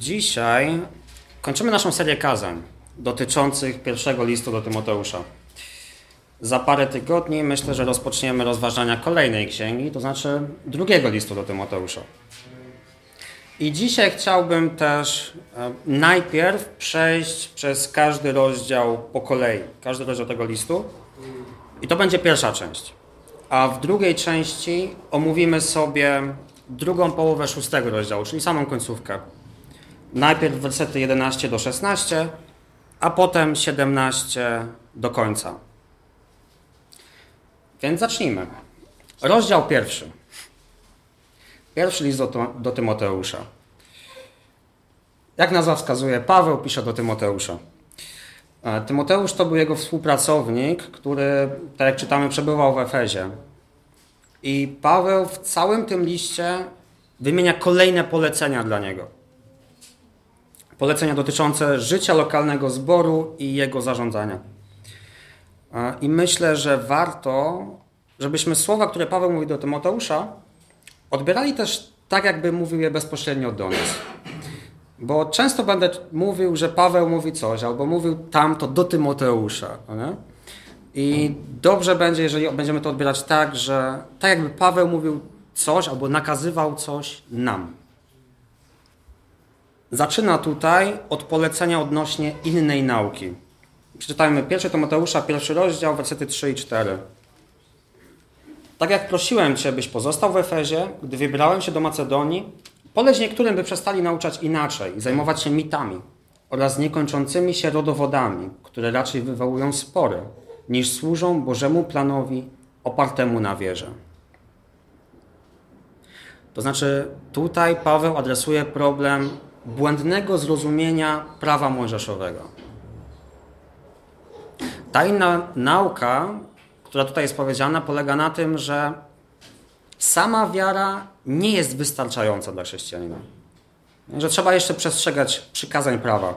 Dzisiaj kończymy naszą serię kazań dotyczących pierwszego listu do Tymoteusza. Za parę tygodni myślę, że rozpoczniemy rozważania kolejnej księgi, to znaczy drugiego listu do Tymoteusza. I dzisiaj chciałbym też e, najpierw przejść przez każdy rozdział po kolei, każdy rozdział tego listu. I to będzie pierwsza część. A w drugiej części omówimy sobie drugą połowę szóstego rozdziału, czyli samą końcówkę. Najpierw wersety 11 do 16, a potem 17 do końca. Więc zacznijmy. Rozdział pierwszy. Pierwszy list do, do Tymoteusza. Jak nazwa wskazuje, Paweł pisze do Tymoteusza. E, Tymoteusz to był jego współpracownik, który, tak jak czytamy, przebywał w Efezie. I Paweł w całym tym liście wymienia kolejne polecenia dla niego. Polecenia dotyczące życia lokalnego zboru i jego zarządzania. E, I myślę, że warto, żebyśmy słowa, które Paweł mówi do Tymoteusza, odbierali też tak, jakby mówił je bezpośrednio do nas. Bo często będę mówił, że Paweł mówi coś, albo mówił tamto do Tymoteusza. Nie? I dobrze będzie, jeżeli będziemy to odbierać tak, że tak jakby Paweł mówił coś albo nakazywał coś nam. Zaczyna tutaj od polecenia odnośnie innej nauki. Przeczytajmy 1 Tymoteusza, pierwszy rozdział, wersety 3 i 4. Tak jak prosiłem Cię, byś pozostał w Efezie, gdy wybrałem się do Macedonii, poleć niektórym, by przestali nauczać inaczej i zajmować się mitami oraz niekończącymi się rodowodami, które raczej wywołują spory, niż służą Bożemu planowi opartemu na wierze. To znaczy, tutaj Paweł adresuje problem błędnego zrozumienia prawa mojżeszowego. Ta inna nauka, która tutaj jest powiedziana, polega na tym, że sama wiara nie jest wystarczająca dla chrześcijanina. Że trzeba jeszcze przestrzegać przykazań prawa.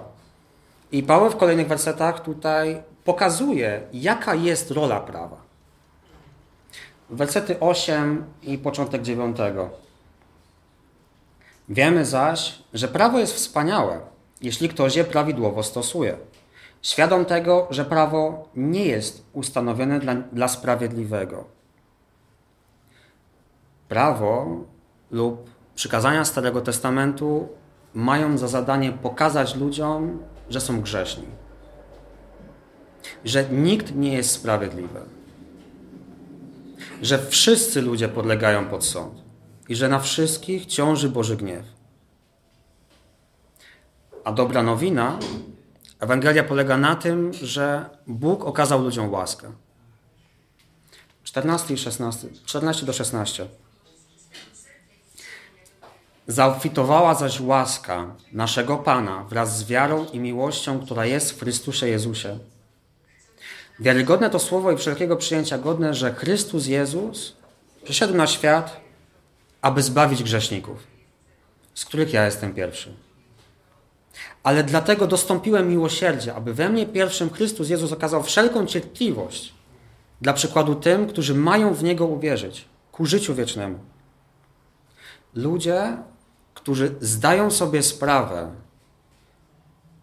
I Paweł w kolejnych wersetach tutaj pokazuje, jaka jest rola prawa. Wersety 8 i początek 9. Wiemy zaś, że prawo jest wspaniałe, jeśli ktoś je prawidłowo stosuje. Świadom tego, że prawo nie jest ustanowione dla, dla sprawiedliwego. Prawo lub przykazania Starego Testamentu mają za zadanie pokazać ludziom, że są grzeszni. Że nikt nie jest sprawiedliwy. Że wszyscy ludzie podlegają pod sąd i że na wszystkich ciąży Boży gniew. A dobra nowina, Ewangelia polega na tym, że Bóg okazał ludziom łaskę. 14 i 16, 14 do 16. Zaobfitowała zaś łaska naszego Pana wraz z wiarą i miłością, która jest w Chrystusie Jezusie. Wiarygodne to słowo i wszelkiego przyjęcia godne, że Chrystus Jezus przyszedł na świat, aby zbawić grzeszników, z których ja jestem pierwszy. Ale dlatego dostąpiłem miłosierdzia, aby we mnie pierwszym Chrystus Jezus okazał wszelką cierpliwość dla przykładu tym, którzy mają w Niego uwierzyć, ku życiu wiecznemu. Ludzie którzy zdają sobie sprawę,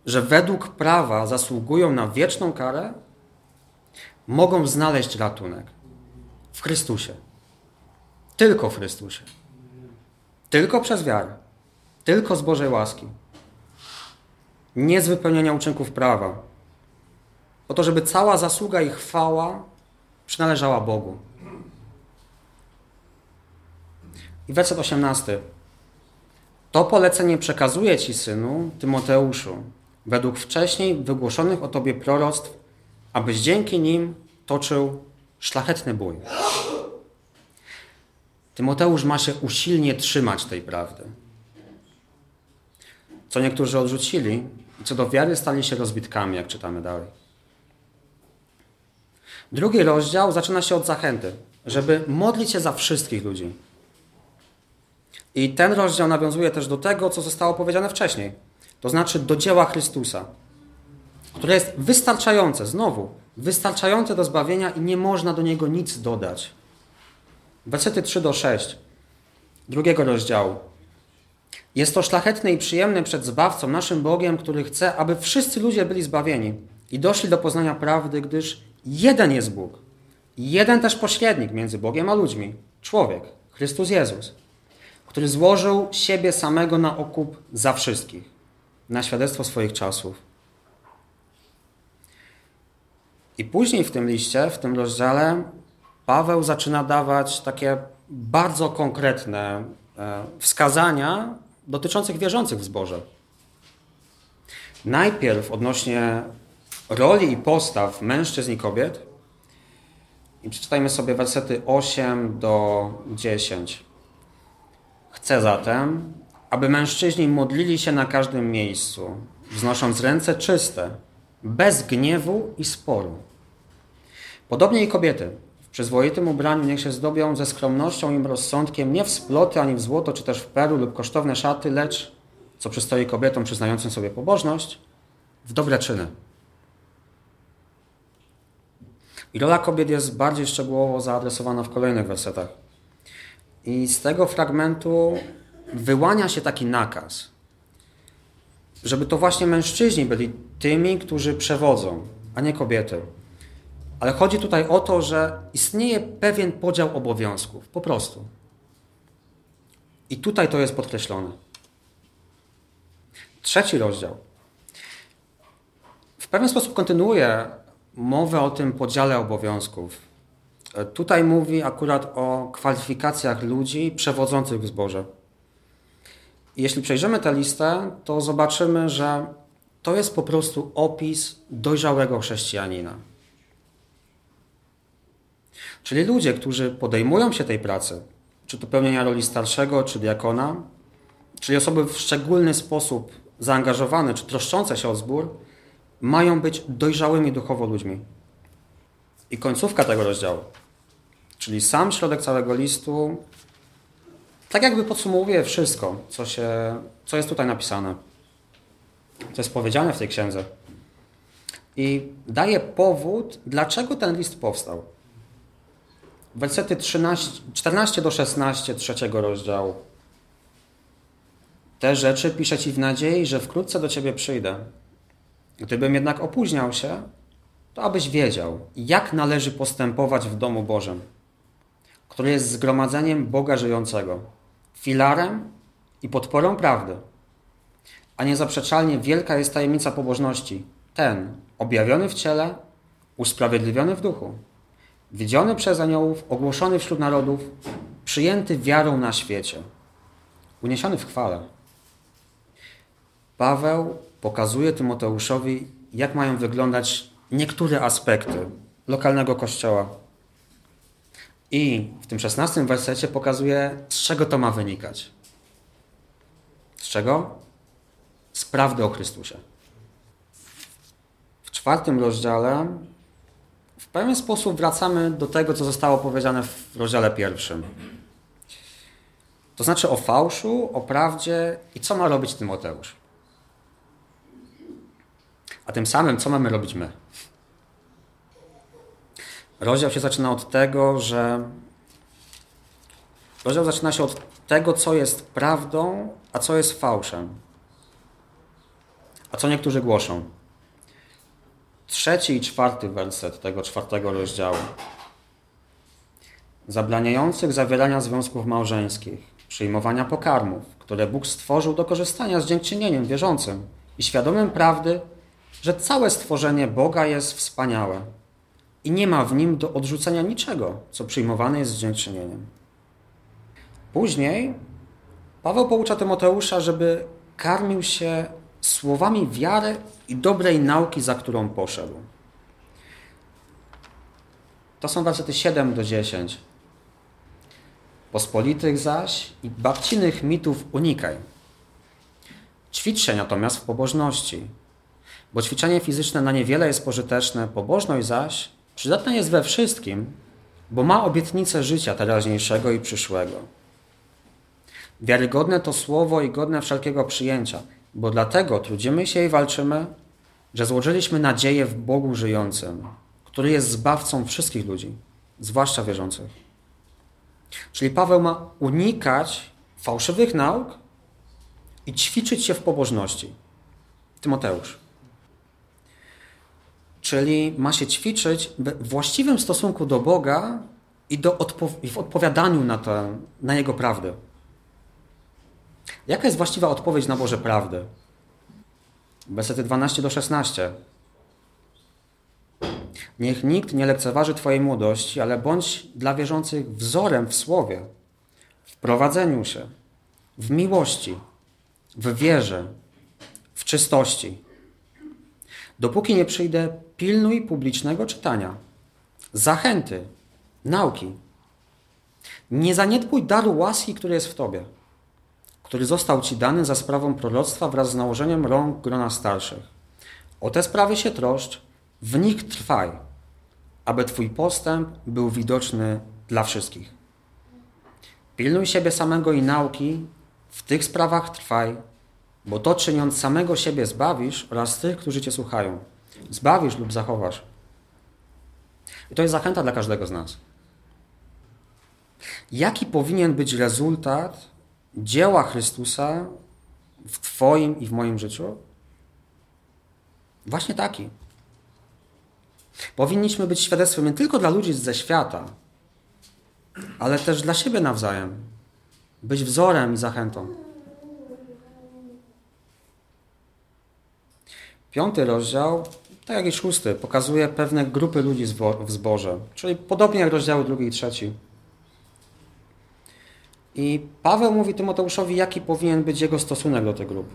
że według prawa zasługują na wieczną karę, mogą znaleźć ratunek w Chrystusie. Tylko w Chrystusie. Tylko przez wiarę. Tylko z Bożej łaski. Nie z wypełnienia uczynków prawa. Po to, żeby cała zasługa i chwała przynależała Bogu. I werset 18. To polecenie przekazuję Ci, synu, Tymoteuszu, według wcześniej wygłoszonych o Tobie proroctw, abyś dzięki nim toczył szlachetny bój. Tymoteusz ma się usilnie trzymać tej prawdy. Co niektórzy odrzucili i co do wiary stali się rozbitkami, jak czytamy dalej. Drugi rozdział zaczyna się od zachęty, żeby modlić się za wszystkich ludzi i ten rozdział nawiązuje też do tego, co zostało powiedziane wcześniej. To znaczy do dzieła Chrystusa, które jest wystarczające, znowu, wystarczające do zbawienia i nie można do niego nic dodać. Wersety 3 do 6 drugiego rozdziału. Jest to szlachetne i przyjemne przed Zbawcą, naszym Bogiem, który chce, aby wszyscy ludzie byli zbawieni i doszli do poznania prawdy, gdyż jeden jest Bóg. Jeden też pośrednik między Bogiem a ludźmi. Człowiek, Chrystus Jezus, który złożył siebie samego na okup za wszystkich, na świadectwo swoich czasów. I później w tym liście, w tym rozdziale, Paweł zaczyna dawać takie bardzo konkretne e, wskazania dotyczących wierzących w zborze. Najpierw odnośnie roli i postaw mężczyzn i kobiet. I przeczytajmy sobie wersety 8 do 10. Chcę zatem, aby mężczyźni modlili się na każdym miejscu, wznosząc ręce czyste, bez gniewu i sporu. Podobnie i kobiety przyzwoitym ubraniu niech się zdobią ze skromnością i rozsądkiem, nie w sploty, ani w złoto, czy też w perły lub kosztowne szaty, lecz, co przystoi kobietom przyznającym sobie pobożność, w dobre czyny. I rola kobiet jest bardziej szczegółowo zaadresowana w kolejnych wersetach. I z tego fragmentu wyłania się taki nakaz, żeby to właśnie mężczyźni byli tymi, którzy przewodzą, a nie kobiety. Ale chodzi tutaj o to, że istnieje pewien podział obowiązków. Po prostu. I tutaj to jest podkreślone. Trzeci rozdział. W pewien sposób kontynuuje mowę o tym podziale obowiązków. Tutaj mówi akurat o kwalifikacjach ludzi przewodzących w zborze. Jeśli przejrzymy tę listę, to zobaczymy, że to jest po prostu opis dojrzałego chrześcijanina. Czyli ludzie, którzy podejmują się tej pracy, czy to pełnienia roli starszego, czy diakona, czyli osoby w szczególny sposób zaangażowane, czy troszczące się o zbór, mają być dojrzałymi duchowo ludźmi. I końcówka tego rozdziału, czyli sam środek całego listu, tak jakby podsumowuje wszystko, co, się, co jest tutaj napisane, co jest powiedziane w tej księdze. I daje powód, dlaczego ten list powstał. Wersety 13, 14 do 16 trzeciego rozdziału. Te rzeczy piszę Ci w nadziei, że wkrótce do Ciebie przyjdę. Gdybym jednak opóźniał się, to abyś wiedział, jak należy postępować w domu Bożym, który jest zgromadzeniem Boga żyjącego, filarem i podporą prawdy. A niezaprzeczalnie wielka jest tajemnica pobożności, ten objawiony w ciele, usprawiedliwiony w duchu widziany przez aniołów, ogłoszony wśród narodów, przyjęty wiarą na świecie, uniesiony w chwale. Paweł pokazuje Tymoteuszowi, jak mają wyglądać niektóre aspekty lokalnego kościoła. I w tym szesnastym wersecie pokazuje, z czego to ma wynikać. Z czego? Z prawdy o Chrystusie. W czwartym rozdziale pewien sposób wracamy do tego, co zostało powiedziane w rozdziale pierwszym. To znaczy o fałszu, o prawdzie i co ma robić Tymoteusz. A tym samym, co mamy robić my? Rozdział się zaczyna od tego, że. Rozdział zaczyna się od tego, co jest prawdą, a co jest fałszem. A co niektórzy głoszą trzeci i czwarty werset tego czwartego rozdziału. Zabraniających zawierania związków małżeńskich, przyjmowania pokarmów, które Bóg stworzył do korzystania z dziękczynieniem wierzącym i świadomym prawdy, że całe stworzenie Boga jest wspaniałe i nie ma w nim do odrzucenia niczego, co przyjmowane jest z dziękczynieniem. Później Paweł poucza Tymoteusza, żeby karmił się słowami wiary i dobrej nauki, za którą poszedł. To są wersety 7 do 10. Pospolitych zaś i babcinych mitów unikaj. Ćwicz się natomiast w pobożności, bo ćwiczenie fizyczne na niewiele jest pożyteczne, pobożność zaś przydatna jest we wszystkim, bo ma obietnicę życia teraźniejszego i przyszłego. Wiarygodne to słowo i godne wszelkiego przyjęcia – bo dlatego trudzimy się i walczymy, że złożyliśmy nadzieję w Bogu żyjącym, który jest zbawcą wszystkich ludzi, zwłaszcza wierzących. Czyli Paweł ma unikać fałszywych nauk i ćwiczyć się w pobożności. Tymoteusz. Czyli ma się ćwiczyć w właściwym stosunku do Boga i, do odpo w odpowiadaniu na, na Jego prawdę. Jaka jest właściwa odpowiedź na Boże prawdy? Wersety 12 do 16. Niech nikt nie lekceważy Twojej młodości, ale bądź dla wierzących wzorem w słowie, w prowadzeniu się, w miłości, w wierze, w czystości. Dopóki nie przyjdę, pilnuj publicznego czytania, zachęty, nauki. Nie zaniedbuj daru łaski, który jest w Tobie, który został Ci dany za sprawą proroctwa wraz z nałożeniem rąk grona starszych. O te sprawy się troszcz, w nich trwaj, aby Twój postęp był widoczny dla wszystkich. Pilnuj siebie samego i nauki, w tych sprawach trwaj, bo to czyniąc samego siebie zbawisz oraz tych, którzy Cię słuchają. Zbawisz lub zachowasz. I to jest zachęta dla każdego z nas. Jaki powinien być rezultat dzieła Chrystusa w Twoim i w moim życiu? Właśnie taki. Powinniśmy być świadectwem nie tylko dla ludzi ze świata, ale też dla siebie nawzajem. Być wzorem i zachętą. Piąty rozdział, tak jak i szósty, pokazuje pewne grupy ludzi w zborze, czyli podobnie jak rozdziały drugi i trzeci. I Paweł mówi Tymoteuszowi, jaki powinien być jego stosunek do tych grup.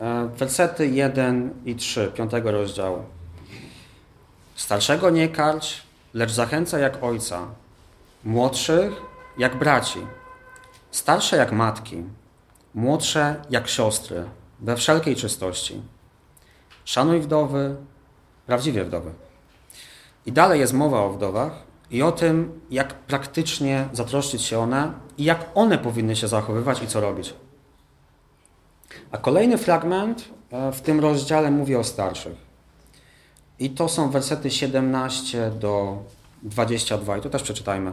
E, wersety 1 i 3, piątego rozdziału. Starszego nie karć, lecz zachęca jak ojca, młodszych jak braci, starsze jak matki, młodsze jak siostry, we wszelkiej czystości. Szanuj wdowy, prawdziwie wdowy. I dalej jest mowa o wdowach i o tym, jak praktycznie zatroszczyć się one i jak one powinny się zachowywać i co robić. A kolejny fragment e, w tym rozdziale mówi o starszych. I to są wersety 17 do 22. I to też przeczytajmy.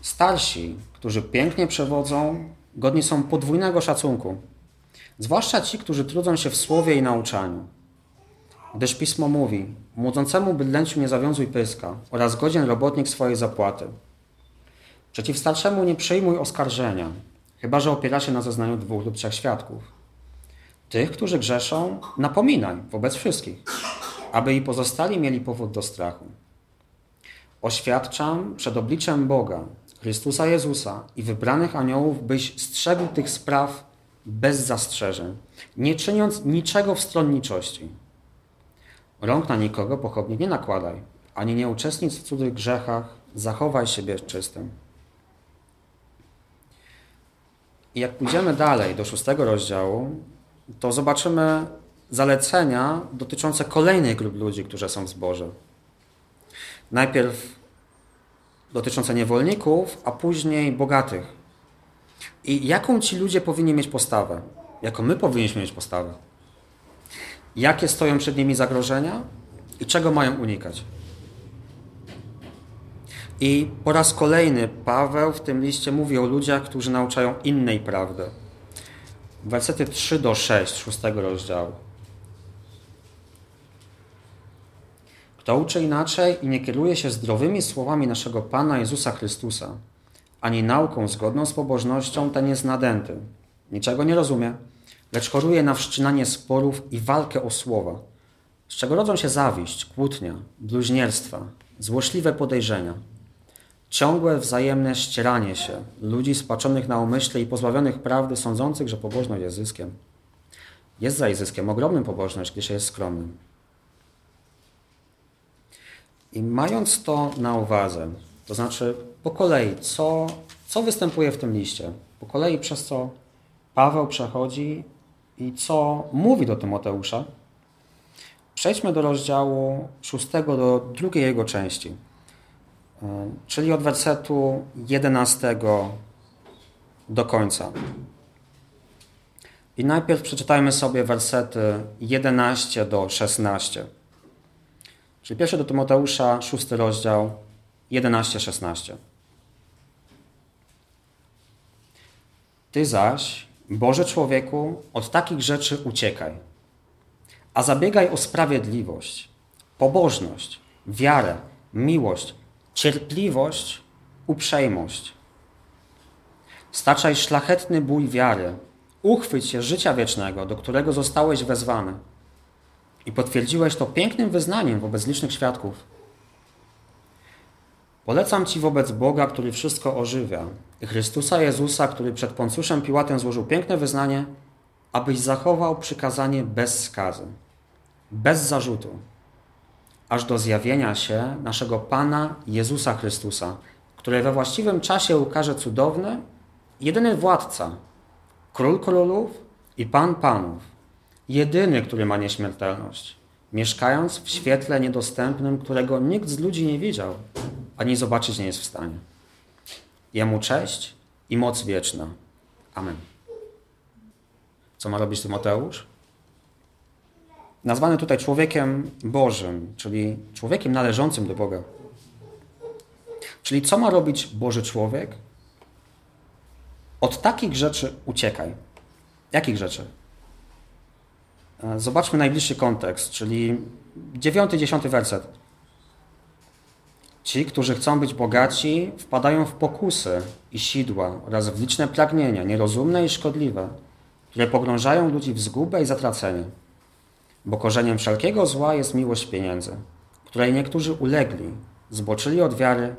Starsi, którzy pięknie przewodzą, godni są podwójnego szacunku zwłaszcza ci, którzy trudzą się w słowie i nauczaniu. Gdyż Pismo mówi, młodzącemu bydlęciu nie zawiązuj pyska oraz godzien robotnik swojej zapłaty. Przeciw starszemu nie przyjmuj oskarżenia, chyba że opiera się na zeznaniu dwóch lub trzech świadków. Tych, którzy grzeszą, napominaj wobec wszystkich, aby i pozostali mieli powód do strachu. Oświadczam przed obliczem Boga, Chrystusa Jezusa i wybranych aniołów, byś strzegł tych spraw bez zastrzeżeń, nie czyniąc niczego w stronniczości. Rąk na nikogo pochopnie nie nakładaj, ani nie uczestnicz w cudzych grzechach, zachowaj siebie czystym. I jak pójdziemy dalej do szóstego rozdziału, to zobaczymy zalecenia dotyczące kolejnej grup ludzi, którzy są w zborze. Najpierw dotyczące niewolników, a później bogatych, i jaką ci ludzie powinni mieć postawę? Jaką my powinniśmy mieć postawę? Jakie stoją przed nimi zagrożenia i czego mają unikać? I po raz kolejny Paweł w tym liście mówi o ludziach, którzy nauczają innej prawdy. Wersety 3 do 6, 6 rozdziału. Kto uczy inaczej i nie kieruje się zdrowymi słowami naszego Pana Jezusa Chrystusa, ani nauką zgodną z pobożnością ten jest nadęty. Niczego nie rozumie, lecz choruje na wszczynanie sporów i walkę o słowa, z czego rodzą się zawiść, kłótnia, bluźnierstwa, złośliwe podejrzenia, ciągłe wzajemne ścieranie się ludzi spaczonych na umyśle i pozbawionych prawdy, sądzących, że pobożność jest zyskiem. Jest za zyskiem ogromnym pobożność, gdy się jest skromnym. I mając to na uwadze, to znaczy po kolei, co, co występuje w tym liście, po kolei przez co Paweł przechodzi i co mówi do Tymoteusza. Przejdźmy do rozdziału 6, do drugiej jego części, e, czyli od wersetu 11 do końca. I najpierw przeczytajmy sobie wersety 11 do 16. Czyli pierwszy do Tymoteusza, szósty rozdział, 11-16. Ty zaś, Boże człowieku, od takich rzeczy uciekaj, a zabiegaj o sprawiedliwość, pobożność, wiarę, miłość, cierpliwość, uprzejmość. Staczaj szlachetny bój wiary, uchwyć się życia wiecznego, do którego zostałeś wezwany. I potwierdziłeś to pięknym wyznaniem wobec licznych świadków. Polecam Ci wobec Boga, który wszystko ożywia, Chrystusa Jezusa, który przed Poncuszem Piłatem złożył piękne wyznanie, abyś zachował przykazanie bez skazy, bez zarzutu, aż do zjawienia się naszego Pana Jezusa Chrystusa, który we właściwym czasie ukaże cudowny, jedyny władca, król królów i pan panów, jedyny, który ma nieśmiertelność, mieszkając w świetle niedostępnym, którego nikt z ludzi nie widział, ani zobaczyć nie jest w stanie. Jemu cześć i moc wieczna. Amen. Co ma robić Tymoteusz? Nazwany tutaj człowiekiem Bożym, czyli człowiekiem należącym do Boga. Czyli co ma robić Boży człowiek? Od takich rzeczy uciekaj. Jakich rzeczy? E, zobaczmy najbliższy kontekst, czyli dziewiąty, dziesiąty werset. Ci, którzy chcą być bogaci, wpadają w pokusy i sidła oraz w liczne pragnienia, nierozumne i szkodliwe, które pogrążają ludzi w zgubę i zatracenie. Bo korzeniem wszelkiego zła jest miłość pieniędzy, której niektórzy ulegli, zboczyli od wiary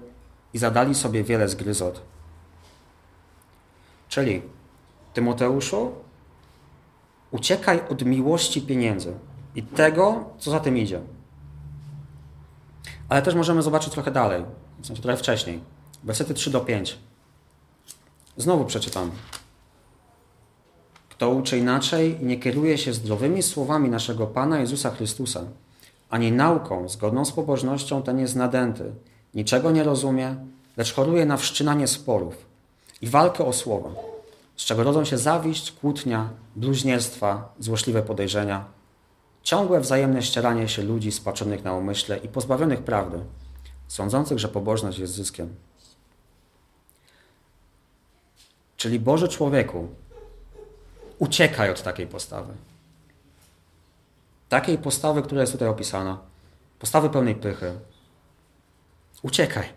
i zadali sobie wiele zgryzot. Czyli, Tymoteuszu, uciekaj od miłości pieniędzy i tego, co za tym idzie. Ale też możemy zobaczyć trochę dalej, w sensie trochę wcześniej. Wersety 3 do 5. Znowu przeczytam. Kto uczy inaczej nie kieruje się zdrowymi słowami naszego Pana Jezusa Chrystusa, ani nauką zgodną z pobożnością, ten jest nadęty, niczego nie rozumie, lecz choruje na wszczynanie sporów i walkę o słowa, z czego rodzą się zawiść, kłótnia, bluźnierstwa, złośliwe podejrzenia, ciągłe wzajemne ścieranie się ludzi spaczonych na umyśle i pozbawionych prawdy, sądzących, że pobożność jest zyskiem. Czyli Boży człowieku, uciekaj od takiej postawy. Takiej postawy, która jest tutaj opisana. Postawy pełnej pychy. Uciekaj.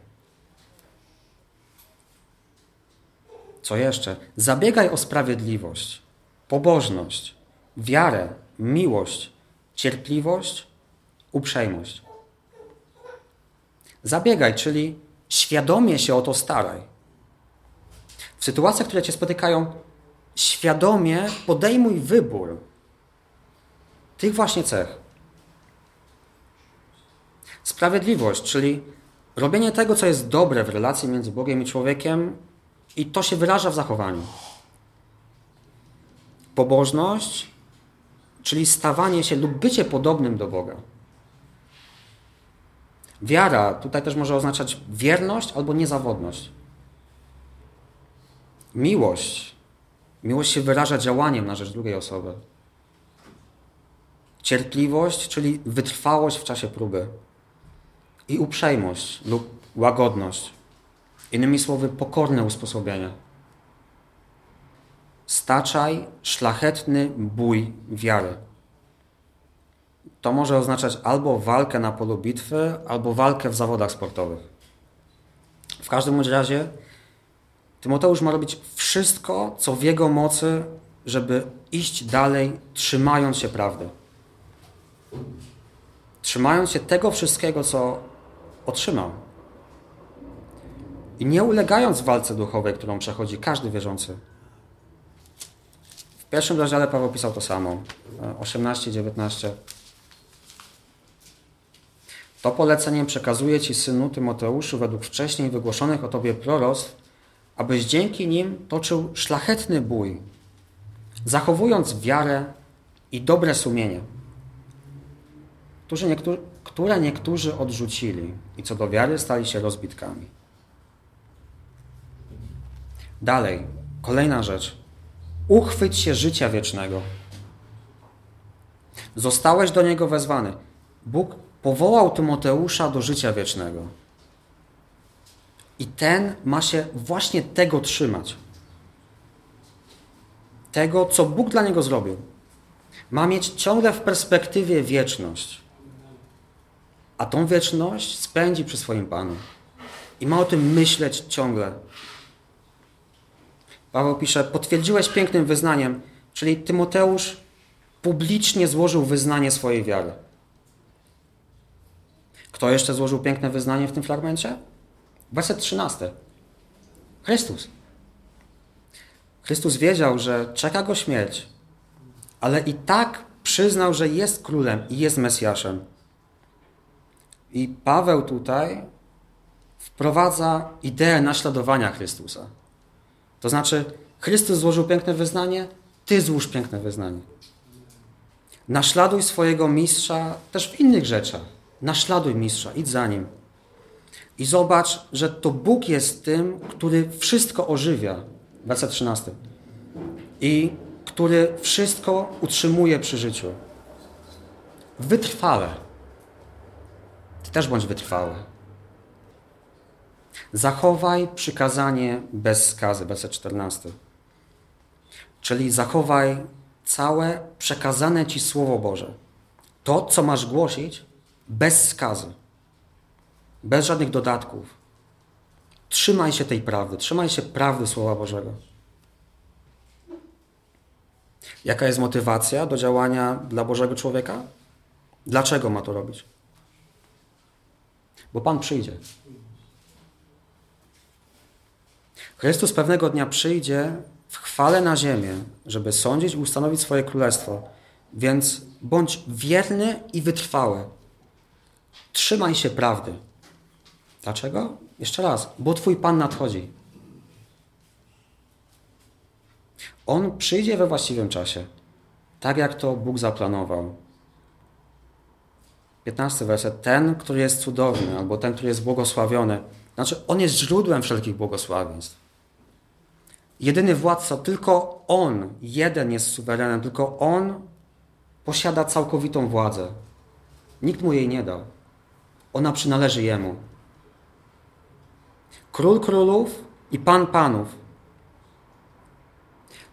Co jeszcze? Zabiegaj o sprawiedliwość, pobożność, wiarę, miłość, cierpliwość, uprzejmość. Zabiegaj, czyli świadomie się o to staraj. W sytuacjach, które cię spotykają, świadomie podejmuj wybór tych właśnie cech. Sprawiedliwość, czyli robienie tego, co jest dobre w relacji między Bogiem i człowiekiem, i to się wyraża w zachowaniu. Pobożność, czyli stawanie się lub bycie podobnym do Boga. Wiara tutaj też może oznaczać wierność albo niezawodność. Miłość. Miłość się wyraża działaniem na rzecz drugiej osoby. Cierpliwość, czyli wytrwałość w czasie próby. I uprzejmość lub łagodność. Innymi słowy, pokorne usposobienie. Staczaj szlachetny bój wiary. To może oznaczać albo walkę na polu bitwy, albo walkę w zawodach sportowych. W każdym razie Tymoteusz ma robić wszystko, co w jego mocy, żeby iść dalej, trzymając się prawdy. Trzymając się tego wszystkiego, co otrzymał. I nie ulegając walce duchowej, którą przechodzi każdy wierzący. Pierwszym rozdziale Paweł pisał to samo. 18-19. To polecenie przekazuje Ci, synu Tymoteuszu, według wcześniej wygłoszonych o Tobie proroctw, abyś dzięki nim toczył szlachetny bój, zachowując wiarę i dobre sumienie, które niektórzy odrzucili i co do wiary stali się rozbitkami. Dalej, kolejna rzecz. Uchwyć się życia wiecznego. Zostałeś do niego wezwany. Bóg powołał Tymoteusza do życia wiecznego. I ten ma się właśnie tego trzymać. tego, co Bóg dla niego zrobił. Ma mieć ciągle w perspektywie wieczność. A tą wieczność spędzi przy swoim Panu. I ma o tym myśleć ciągle. Paweł pisze: Potwierdziłeś pięknym wyznaniem, czyli Tymoteusz publicznie złożył wyznanie swojej wiary. Kto jeszcze złożył piękne wyznanie w tym fragmencie? Werset 13. Chrystus. Chrystus wiedział, że czeka go śmierć, ale i tak przyznał, że jest królem i jest Mesjaszem. I Paweł tutaj wprowadza ideę naśladowania Chrystusa. To znaczy, Chrystus złożył piękne wyznanie, ty złóż piękne wyznanie. Naśladuj swojego mistrza też w innych rzeczach. Naśladuj mistrza, idź za nim. I zobacz, że to Bóg jest tym, który wszystko ożywia. Werset 13. I który wszystko utrzymuje przy życiu. Wytrwale. Ty też bądź wytrwały. Zachowaj przykazanie bez skazy, werset 14. Czyli zachowaj całe przekazane Ci Słowo Boże. To, co masz głosić, bez skazy, bez żadnych dodatków. Trzymaj się tej prawdy, trzymaj się prawdy Słowa Bożego. Jaka jest motywacja do działania dla Bożego człowieka? Dlaczego ma to robić? Bo Pan przyjdzie. Chrystus pewnego dnia przyjdzie w chwale na ziemię, żeby sądzić i ustanowić swoje królestwo. Więc bądź wierny i wytrwały. Trzymaj się prawdy. Dlaczego? Jeszcze raz, bo Twój Pan nadchodzi. On przyjdzie we właściwym czasie, tak jak to Bóg zaplanował. 15 werset. Ten, który jest cudowny, albo ten, który jest błogosławiony. Znaczy, on jest źródłem wszelkich błogosławieństw. Jedyny władca, tylko on, jeden jest suwerenem, tylko on posiada całkowitą władzę. Nikt mu jej nie dał. Ona przynależy jemu. Król królów i pan panów.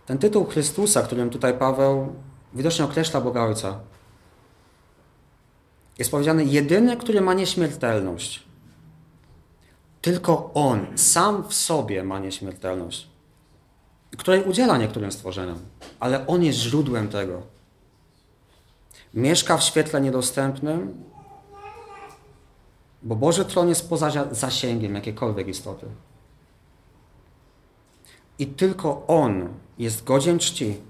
Ten tytuł Chrystusa, którym tutaj Paweł widocznie określa Boga Ojca, jest powiedziane jedyny, który ma nieśmiertelność. Tylko On sam w sobie ma nieśmiertelność, której udziela niektórym stworzeniom, ale On jest źródłem tego. Mieszka w świetle niedostępnym, bo Boży tron jest poza zasięgiem jakiejkolwiek istoty. I tylko On jest godzien czci.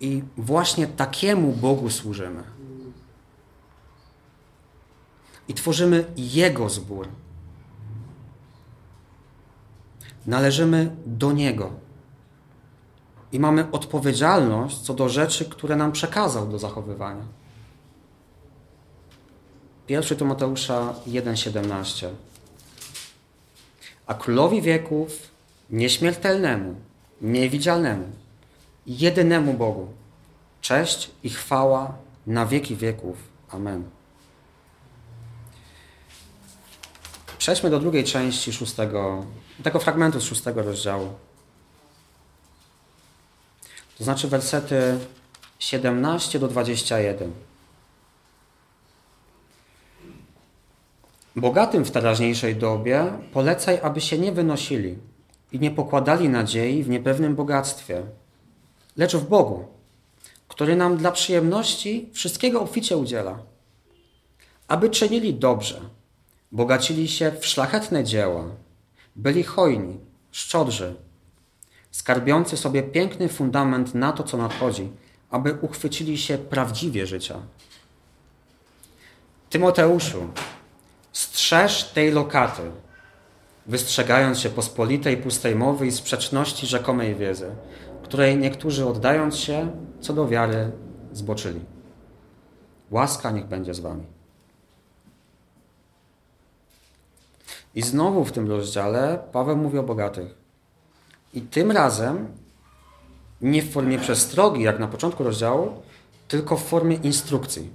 I właśnie takiemu Bogu służymy. I tworzymy Jego zbór. Należymy do Niego. I mamy odpowiedzialność co do rzeczy, które nam przekazał do zachowywania. 1 Tymoteusza 1,17 A królowi wieków, nieśmiertelnemu, niewidzialnemu, jedynemu Bogu, cześć i chwała na wieki wieków. Amen. Przejdźmy do drugiej części szóstego, tego fragmentu z szóstego rozdziału. To znaczy wersety 17 do 21. Bogatym w teraźniejszej dobie polecaj, aby się nie wynosili i nie pokładali nadziei w niepewnym bogactwie, lecz w Bogu, który nam dla przyjemności wszystkiego obficie udziela, aby czynili dobrze, bogacili się w szlachetne dzieła, byli hojni, szczodrzy, skarbiący sobie piękny fundament na to, co nadchodzi, aby uchwycili się prawdziwie życia. Tymoteuszu, strzeż tej lokaty, wystrzegając się pospolitej, pustej mowy i sprzeczności rzekomej wiedzy, której niektórzy oddając się co do wiary zboczyli. Łaska niech będzie z wami. I znowu w tym rozdziale Paweł mówi o bogatych. I tym razem nie w formie przestrogi, jak na początku rozdziału, tylko w formie instrukcji.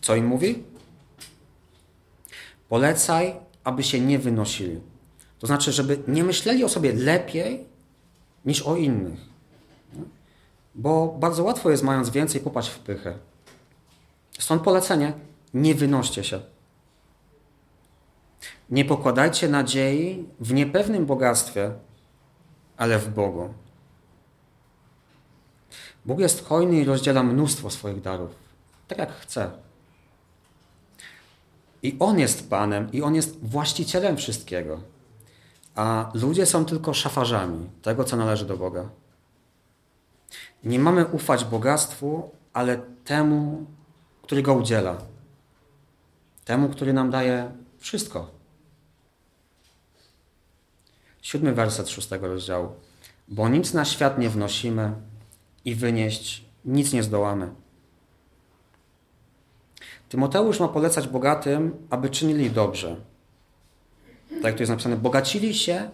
Co im mówi? Polecaj, aby się nie wynosili. To znaczy, żeby nie myśleli o sobie lepiej niż o innych. Bo bardzo łatwo jest, mając więcej, popaść w pychę. Stąd polecenie: nie wynoście się. Nie pokładajcie nadziei w niepewnym bogactwie, ale w Bogu. Bóg jest hojny i rozdziela mnóstwo swoich darów, tak jak chce. I On jest Panem, i On jest właścicielem wszystkiego. A ludzie są tylko szafarzami tego, co należy do Boga. Nie mamy ufać bogactwu, ale temu, który go udziela. Temu, który nam daje wszystko. Siódmy werset szóstego rozdziału. Bo nic na świat nie wnosimy i wynieść nic nie zdołamy. Tymoteusz ma polecać bogatym, aby czynili dobrze. Tak jak tu jest napisane, bogacili się,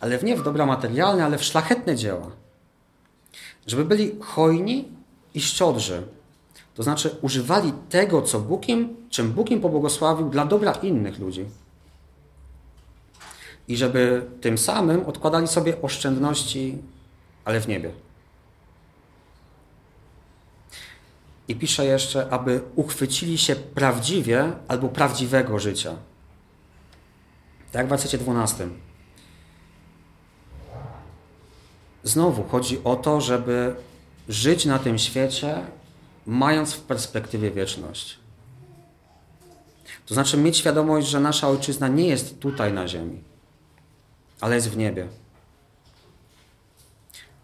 ale nie w dobra materialne, ale w szlachetne dzieła. Żeby byli hojni i szczodrzy. To znaczy używali tego, co Bóg im, czym Bóg im pobłogosławił dla dobra innych ludzi. I żeby tym samym odkładali sobie oszczędności, ale w niebie. I pisze jeszcze, aby uchwycili się prawdziwie albo prawdziwego życia. Tak w wersecie 12. Znowu chodzi o to, żeby żyć na tym świecie, mając w perspektywie wieczność. To znaczy mieć świadomość, że nasza ojczyzna nie jest tutaj na ziemi, ale jest w niebie.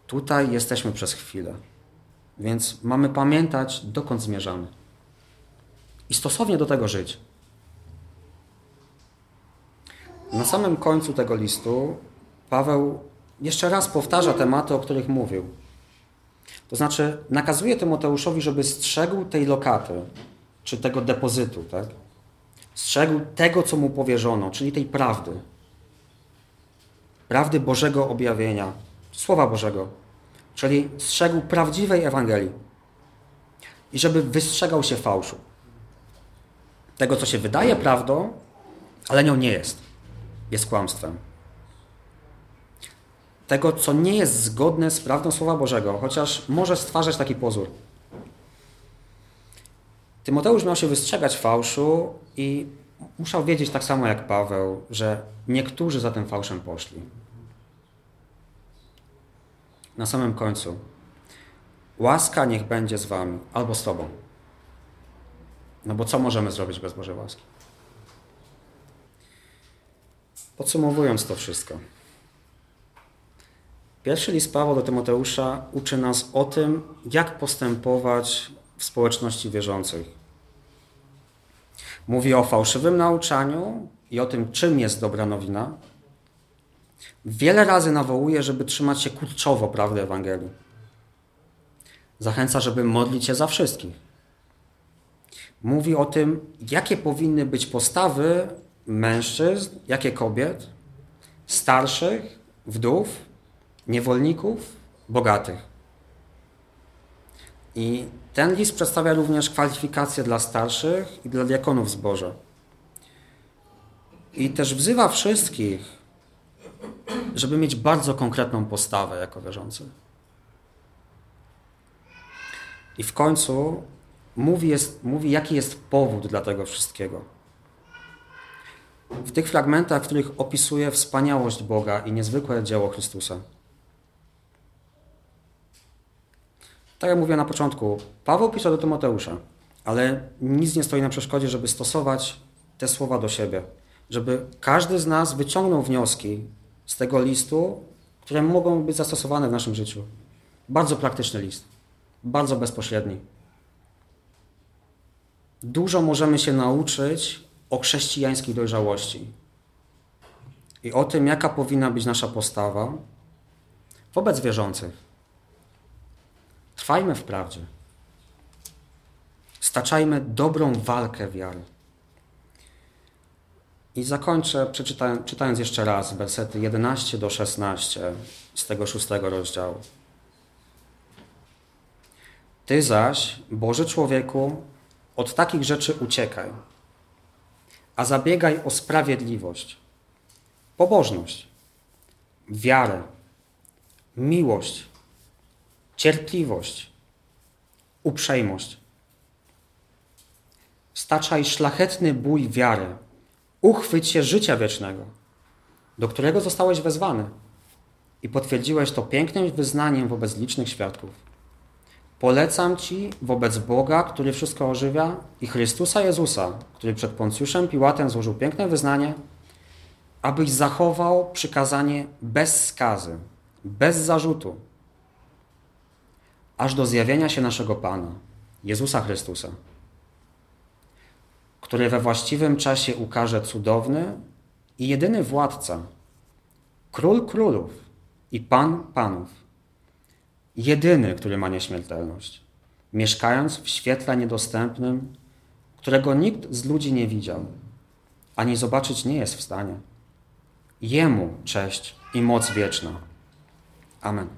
Tutaj jesteśmy przez chwilę. Więc mamy pamiętać, dokąd zmierzamy. I stosownie do tego żyć. Na samym końcu tego listu Paweł jeszcze raz powtarza tematy, o których mówił. To znaczy, nakazuje Tymoteuszowi, żeby strzegł tej lokaty, czy tego depozytu, tak? Strzegł tego, co mu powierzono, czyli tej prawdy. Prawdy Bożego objawienia, Słowa Bożego czyli strzegł prawdziwej Ewangelii i żeby wystrzegał się fałszu. Tego, co się wydaje prawdą, ale nią nie jest. Jest kłamstwem. Tego, co nie jest zgodne z prawdą Słowa Bożego, chociaż może stwarzać taki pozór. Tymoteusz miał się wystrzegać fałszu i musiał wiedzieć tak samo jak Paweł, że niektórzy za tym fałszem poszli na samym końcu. Łaska niech będzie z wami albo z tobą. No bo co możemy zrobić bez Bożej łaski? Podsumowując to wszystko. Pierwszy list Pawła do Tymoteusza uczy nas o tym, jak postępować w społeczności wierzących. Mówi o fałszywym nauczaniu i o tym, czym jest dobra nowina, Wiele razy nawołuje, żeby trzymać się kurczowo prawdy Ewangelii. Zachęca, żeby modlić się za wszystkich. Mówi o tym, jakie powinny być postawy mężczyzn, jakie kobiet, starszych, wdów, niewolników, bogatych. I ten list przedstawia również kwalifikacje dla starszych i dla diakonów zboża. I też wzywa wszystkich, żeby mieć bardzo konkretną postawę jako wierzący. I w końcu mówi, jest, mówi, jaki jest powód dla tego wszystkiego. W tych fragmentach, w których opisuje wspaniałość Boga i niezwykłe dzieło Chrystusa. Tak jak mówię na początku, Paweł pisał do Tymoteusza, ale nic nie stoi na przeszkodzie, żeby stosować te słowa do siebie, żeby każdy z nas wyciągnął wnioski z tego listu, które mogą być zastosowane w naszym życiu. Bardzo praktyczny list, bardzo bezpośredni. Dużo możemy się nauczyć o chrześcijańskiej dojrzałości i o tym, jaka powinna być nasza postawa wobec wierzących. Trwajmy w prawdzie. Staczajmy dobrą walkę wiary. I zakończę czytając jeszcze raz wersety 11 do 16 z tego szóstego rozdziału. Ty zaś, Boży człowieku, od takich rzeczy uciekaj, a zabiegaj o sprawiedliwość, pobożność, wiarę, miłość, cierpliwość, uprzejmość. Staczaj szlachetny bój wiary. Uchwyć się życia wiecznego, do którego zostałeś wezwany i potwierdziłeś to pięknym wyznaniem wobec licznych świadków. Polecam Ci wobec Boga, który wszystko ożywia, i Chrystusa Jezusa, który przed Poncjuszem Piłatem złożył piękne wyznanie, abyś zachował przykazanie bez skazy, bez zarzutu, aż do zjawienia się naszego Pana, Jezusa Chrystusa, który we właściwym czasie ukaże cudowny i jedyny władca, król królów i pan panów, jedyny, który ma nieśmiertelność, mieszkając w świetle niedostępnym, którego nikt z ludzi nie widział, ani zobaczyć nie jest w stanie. Jemu cześć i moc wieczna. Amen.